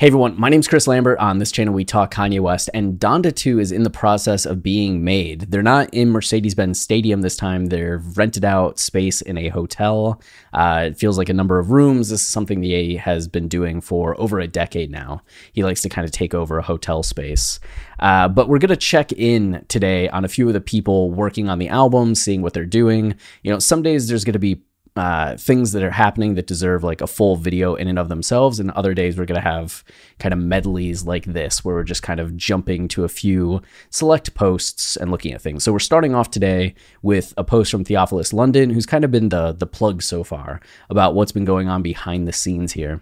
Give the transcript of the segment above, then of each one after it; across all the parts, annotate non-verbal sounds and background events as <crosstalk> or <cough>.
Hey everyone, my name's Chris Lambert. On this channel, we talk Kanye West, and Donda 2 is in the process of being made. They're not in Mercedes Benz Stadium this time, they're rented out space in a hotel. Uh, it feels like a number of rooms. This is something the A has been doing for over a decade now. He likes to kind of take over a hotel space. Uh, but we're going to check in today on a few of the people working on the album, seeing what they're doing. You know, some days there's going to be uh, things that are happening that deserve like a full video in and of themselves. And other days we're going to have kind of medleys like this, where we're just kind of jumping to a few select posts and looking at things. So we're starting off today with a post from Theophilus London, who's kind of been the the plug so far about what's been going on behind the scenes here.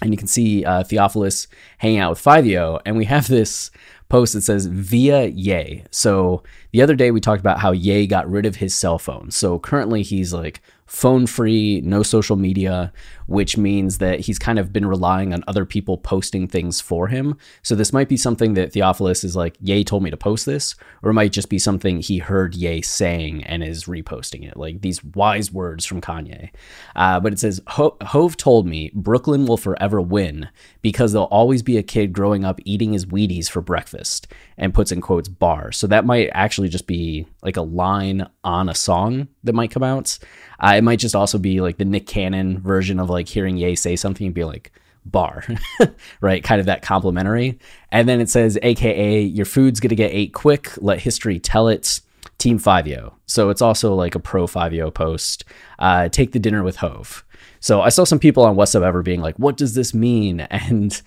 And you can see uh, Theophilus hanging out with Fivio, and we have this post that says via Ye. So the other day we talked about how Ye got rid of his cell phone. So currently he's like phone free, no social media, which means that he's kind of been relying on other people posting things for him. So this might be something that Theophilus is like, Ye told me to post this, or it might just be something he heard Ye saying and is reposting it, like these wise words from Kanye. Uh, but it says, Hove told me Brooklyn will forever win because there'll always be a kid growing up eating his Wheaties for breakfast and puts in quotes bar. So that might actually just be like a line on a song that might come out. Uh, it might just also be like the Nick Cannon version of like hearing Ye say something and be like, bar, <laughs> right? Kind of that complimentary. And then it says, AKA, your food's to get ate quick. Let history tell it. Team Fivio. So it's also like a pro Fivio post. Uh, take the dinner with Hove. So I saw some people on WestSubEver being like, what does this mean? <laughs> And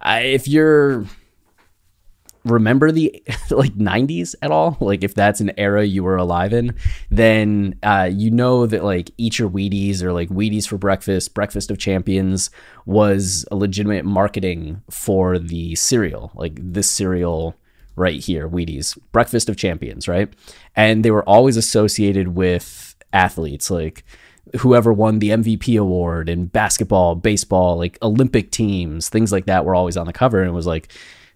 uh, if you're remember the <laughs> like 90s at all like if that's an era you were alive in then uh, you know that like eat your wheaties or like wheaties for breakfast breakfast of champions was a legitimate marketing for the cereal like this cereal right here wheaties breakfast of champions right and they were always associated with athletes like whoever won the MVP award in basketball, baseball, like Olympic teams, things like that were always on the cover. And it was like,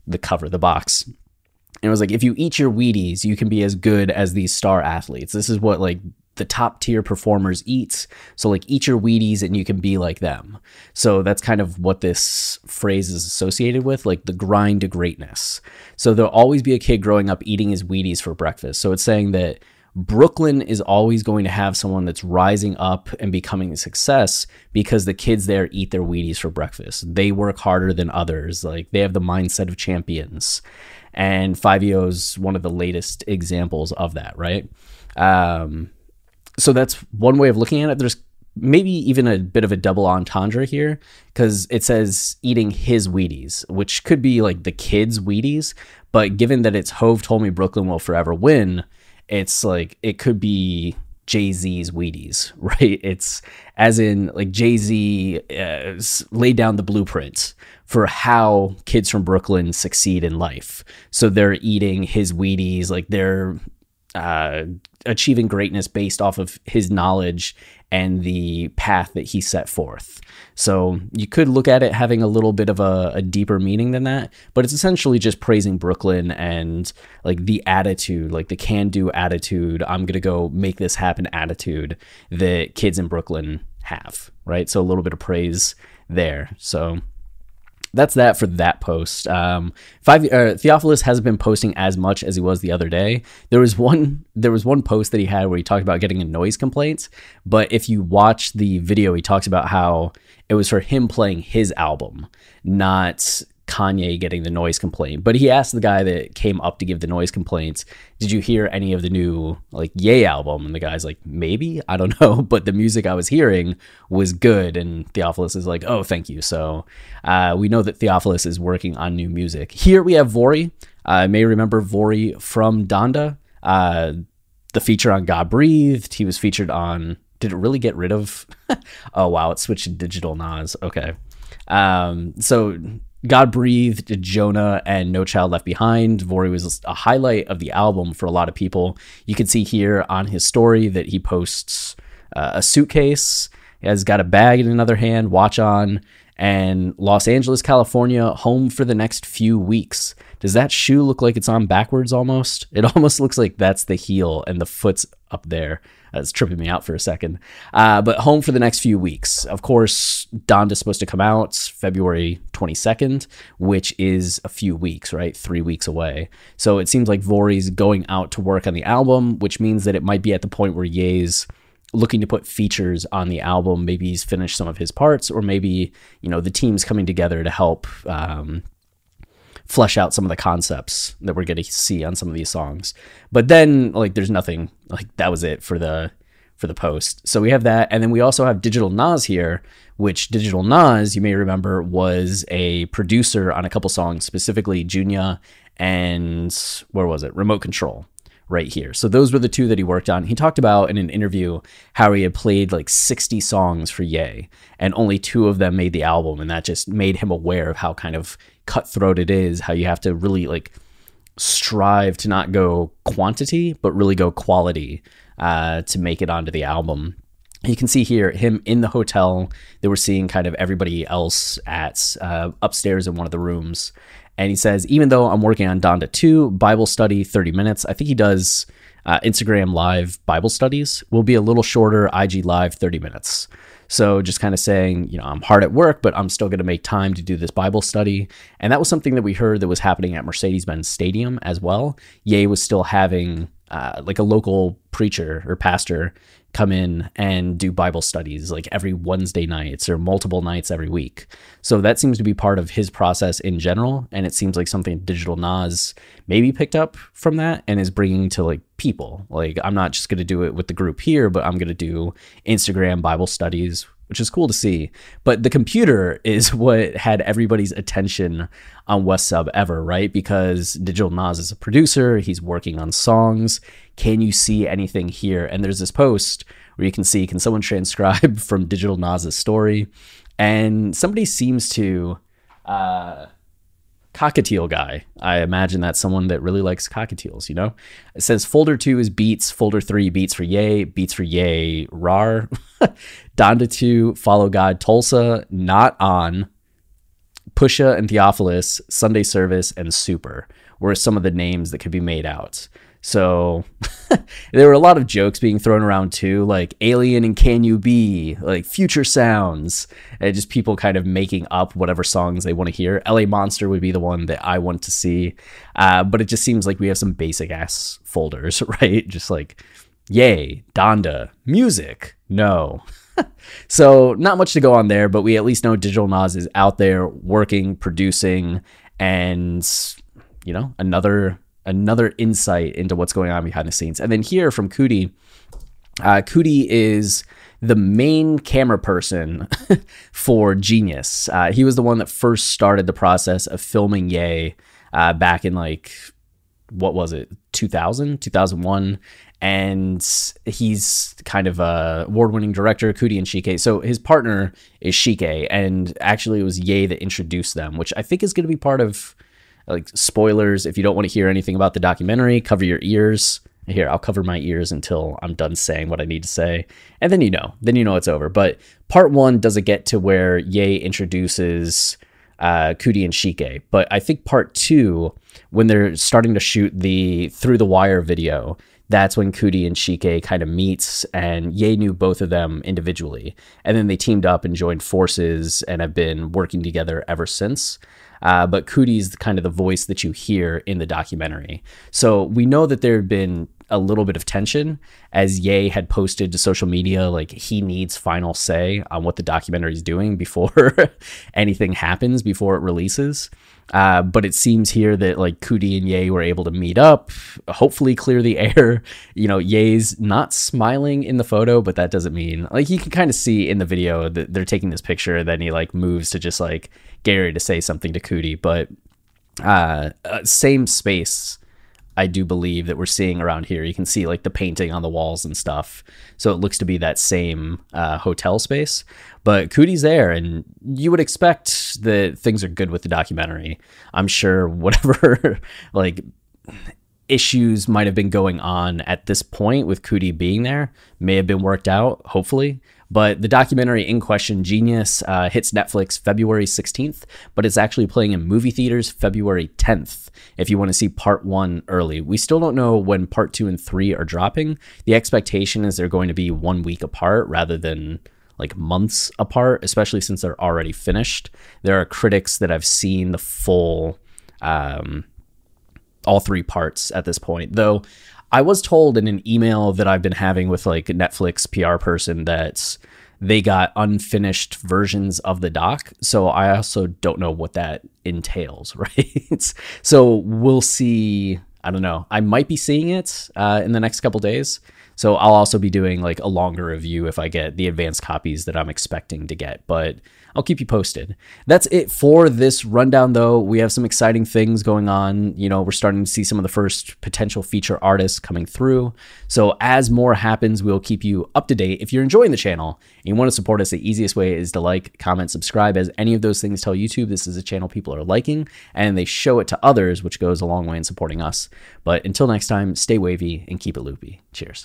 the cover, the box. And it was like, if you eat your Wheaties, you can be as good as these star athletes. This is what like the top tier performers eat. So like eat your Wheaties and you can be like them. So that's kind of what this phrase is associated with, like the grind to greatness. So there'll always be a kid growing up eating his Wheaties for breakfast. So it's saying that Brooklyn is always going to have someone that's rising up and becoming a success because the kids there eat their Wheaties for breakfast. They work harder than others. Like they have the mindset of champions. And Five is one of the latest examples of that, right? Um, so that's one way of looking at it. There's maybe even a bit of a double entendre here because it says eating his Wheaties, which could be like the kids' Wheaties. But given that it's Hove told me Brooklyn will forever win, it's like it could be Jay Z's Wheaties, <laughs> right? It's as in like Jay Z uh, laid down the blueprint for how kids from Brooklyn succeed in life. So they're eating his Wheaties, like they're uh, achieving greatness based off of his knowledge and the path that he set forth. So you could look at it having a little bit of a, a, deeper meaning than that, but it's essentially just praising Brooklyn and like the attitude, like the can do attitude, I'm going to go make this happen attitude that kids in Brooklyn have, right? So a little bit of praise there. So that's that for that post. Um, five uh, Theophilus hasn't been posting as much as he was the other day. There was one there was one post that he had where he talked about getting a noise complaint, but if you watch the video, he talks about how it was for him playing his album, not Kanye getting the noise complaint. But he asked the guy that came up to give the noise complaints, "Did you hear any of the new like Ye album?" And the guy's like, "Maybe, I don't <laughs> know, but the music I was hearing was good." And Theophilus is like, "Oh, thank you." So uh, we know that Theophilus is working on new music. Here we have Vory. I uh, may remember Vory from Donda. Uh, the feature on God Breathed. He was featured on. Did it really get rid of? <laughs> oh wow, it switched to digital Nas. Okay. Um, so God breathed Jonah and No Child Left Behind. Vory was a highlight of the album for a lot of people. You can see here on his story that he posts uh, a suitcase, has got a bag in another hand, watch on, and Los Angeles, California, home for the next few weeks. Does that shoe look like it's on backwards almost? <laughs> It almost looks like that's the heel and the foot's up there. That's tripping me out for a second. Uh, but home for the next few weeks. Of course, Donda's supposed to come out February 22nd, which is a few weeks, right? Three weeks away. So it seems like Vory's going out to work on the album, which means that it might be at the point where Ye's looking to put features on the album. Maybe he's finished some of his parts, or maybe, you know, the team's coming together to help um, flesh out some of the concepts that we're going to see on some of these songs. But then like there's nothing like that was it for the for the post. So we have that and then we also have Digital Nas here, which Digital Nas, you may remember was a producer on a couple songs, specifically Junya and where was it? Remote Control right here. So those were the two that he worked on. He talked about in an interview how he had played like 60 songs for Ye and only two of them made the album and that just made him aware of how kind of cutthroat it is, how you have to really like strive to not go quantity but really go quality uh, to make it onto the album. You can see here him in the hotel. They were seeing kind of everybody else at uh, upstairs in one of the rooms, and he says, even though I'm working on Donda 2, Bible study 30 minutes, I think he does uh, Instagram live Bible studies, will be a little shorter, IG live 30 minutes. So just kind of saying, you know, I'm hard at work, but I'm still going to make time to do this Bible study. And that was something that we heard that was happening at Mercedes Benz Stadium as well. Ye was still having uh, like a local preacher or pastor come in and do Bible studies like every Wednesday nights or multiple nights every week. So that seems to be part of his process in general. And it seems like something Digital Nas maybe picked up from that and is bringing to like people. Like, I'm not just going to do it with the group here, but I'm going to do Instagram Bible studies which is cool to see. But the computer is <laughs> what had everybody's attention on WestSubEver, right? Because Digital Nas is a producer, he's working on songs. Can you see anything here? And there's this post where you can see can someone <laughs> transcribe from Digital Nas's story? And somebody seems to. Uh, cockatiel guy. I imagine that's someone that really likes cockatiels, you know? It says folder two is beats, folder three beats for yay, beats for yay, rar. <laughs> Donda 2, Follow God, Tulsa, Not On, Pusha and Theophilus, Sunday Service, and Super were some of the names that could be made out. So <laughs> there were a lot of jokes being thrown around too, like Alien and Can You Be, like Future Sounds, and just people kind of making up whatever songs they want to hear. LA Monster would be the one that I want to see. Uh, but it just seems like we have some basic ass folders, <laughs> right? Just like, yay, Donda, music, no. <laughs> so not much to go on there, but we at least know Digital Nas is out there working, producing, and you know, another another insight into what's going on behind the scenes. And then here from Coodie, uh, Coodie is the main camera person <laughs> for Jeen-Yuhs. Uh, he was the one that first started the process of filming Ye uh, back in like, what was it, 2000, 2001. And he's kind of a award-winning director, Coodie and Chike. So his partner is Chike, and actually it was Ye that introduced them, which I think is going to be part of like spoilers. If you don't want to hear anything about the documentary, cover your ears. Here, I'll cover my ears until I'm done saying what I need to say. And then you know, then you know it's over. But part one doesn't get to where Ye introduces uh, and Chike. But I think part two, when they're starting to shoot the Through the Wire video, that's when Coodie and Chike kind of meets, and Ye knew both of them individually. And then they teamed up and joined forces and have been working together ever since. Uh, but Coodie's kind of the voice that you hear in the documentary. So we know that there had been a little bit of tension as Ye had posted to social media like he needs final say on what the documentary is doing before <laughs> anything happens before it releases. Uh, but it seems here that like Coodie and Ye were able to meet up, hopefully clear the <laughs> air. You know, Ye's not smiling in the photo, but that doesn't mean like you can kind of see in the video that they're taking this picture. Then he like moves to just like Gary to say something to Coodie, but uh, uh, same space I do believe that we're seeing around here. You can see like the painting on the walls and stuff. So it looks to be that same uh, hotel space. But Coodie's there, and you would expect that things are good with the documentary. I'm sure <laughs> whatever like issues might have been going on at this point with Cootie being there may have been worked out, hopefully. But the documentary in question, Jeen-Yuhs, uh, hits Netflix February 16th, but it's actually playing in movie theaters February 10th if you want to see part one early. We still don't know when part two and three are dropping. The expectation is they're going to be one week apart rather than like months apart, especially since they're already finished. There are critics that have seen the full. Um, all three parts at this point. Though I was told in an email that I've been having with like a Netflix PR person that they got unfinished versions of the doc. So I also don't know what that entails, <laughs> right? so we'll see. I don't know. I might be seeing it uh, in the next couple days. So I'll also be doing like a longer review if I get the advanced copies that I'm expecting to get. But I'll keep you posted. That's it for this rundown, though. We have some exciting things going on. You know, we're starting to see some of the first potential feature artists coming through. So, as more happens, we'll keep you up to date. If you're enjoying the channel and you want to support us, the easiest way is to like, comment, subscribe, as any of those things tell YouTube this is a channel people are liking and they show it to others, which goes a long way in supporting us. But until next time, stay wavy and keep it loopy. Cheers.